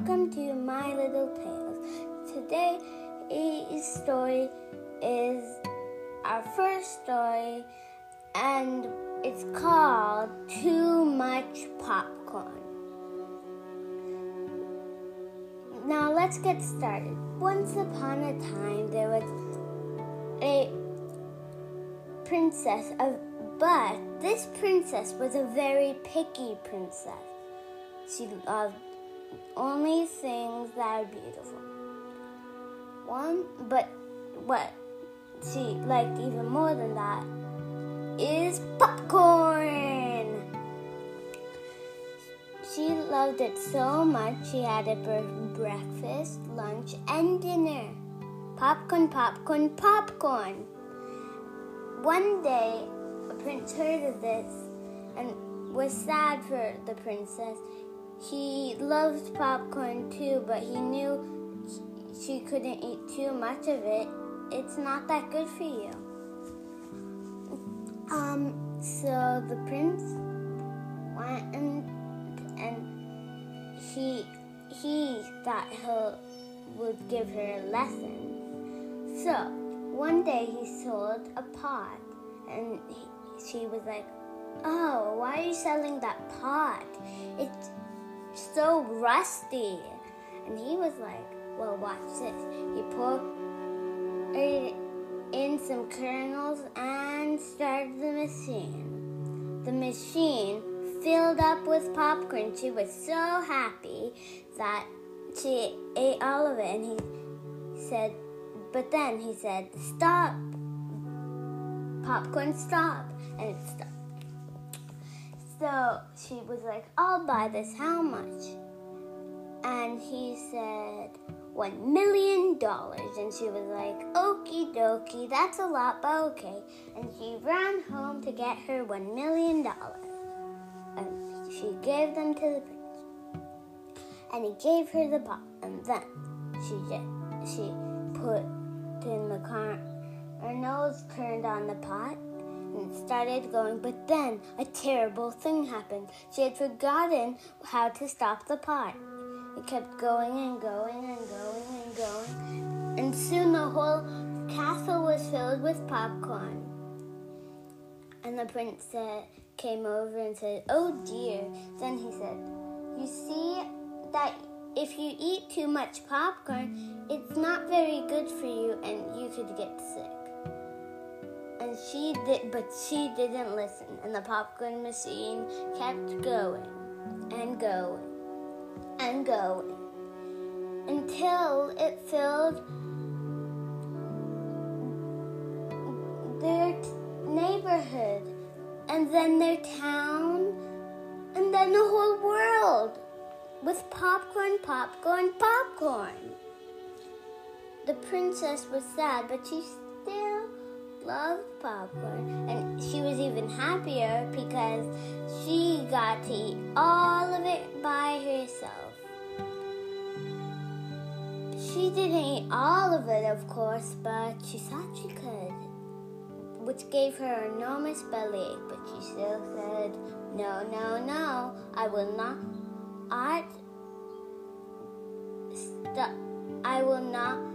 welcome to My Little Tales. Today, Today's story is our first story, and it's called Too Much Popcorn. Now let's get started. Once upon a time, there was a princess of but this princess was a very picky princess. She loved only things that are beautiful. One, but what she liked even more than that is popcorn. She loved it so much she had it for breakfast, lunch, and dinner. Popcorn, popcorn, popcorn. One day, a prince heard of this and was sad for the princess. He loved popcorn too, but he knew she couldn't eat too much of it. It's not that good for you. Um, so the prince went and and he he thought he would give her a lesson. So one day he sold a pot, and he, she was like, Oh, why are you selling that pot? It's so rusty. And he was like, Well, watch this. He poured in some kernels and started the machine. The machine filled up with popcorn. She was so happy that she ate all of it. And he said, But then he said, Stop. Popcorn, stop. And it stopped. So she was like, I'll buy this. How much? And he said, one million dollars. And she was like, okie dokie, that's a lot, but okay. And she ran home to get her one million dollars. And she gave them to the prince. And he gave her the pot. And then she she put in the car, her nose turned on the pot and started going, but then a terrible thing happened. She had forgotten how to stop the pot. It kept going and going and going and going, and soon the whole castle was filled with popcorn. And the prince said, came over and said, Oh dear. Then he said, You see that if you eat too much popcorn, it's not very good for you and you could get sick and she did, but she didn't listen, and the popcorn machine kept going and going and going until it filled their neighborhood, and then their town, and then the whole world with popcorn, popcorn, popcorn. The princess was sad, but she loved popcorn. And she was even happier because she got to eat all of it by herself. She didn't eat all of it, of course, but she thought she could, which gave her an enormous bellyache. But she still said, No, no, no, I will not. I, st- I will not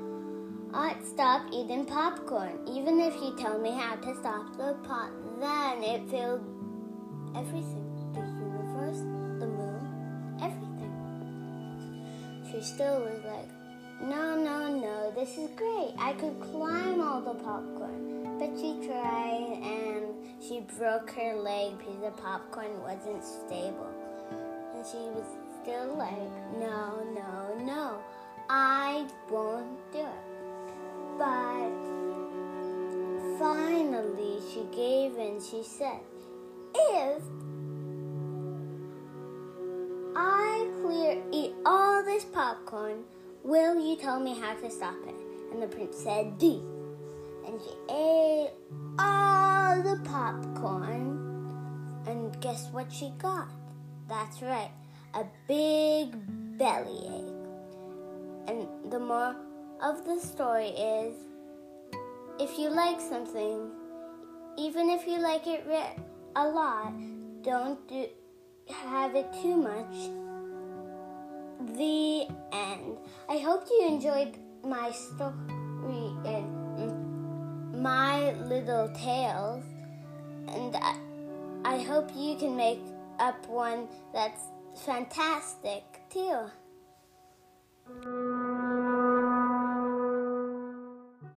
I'd stop eating popcorn, even if you tell me how to stop the pot. Then it filled everything the universe, the moon, everything. She still was like, No, no, no, this is great. I could climb all the popcorn. But she tried and she broke her leg because the popcorn wasn't stable. And she was still like, No, no, no, I won't do it. Finally, she gave in. She said, If I clear eat all this popcorn, will you tell me how to stop it? And the prince said, D. And she ate all the popcorn. And guess what she got? That's right, a big bellyache. And the more of the story is if you like something, even if you like it a lot, don't do, have it too much The end. I hope you enjoyed my story and my little tales, and I, I hope you can make up one that's fantastic too.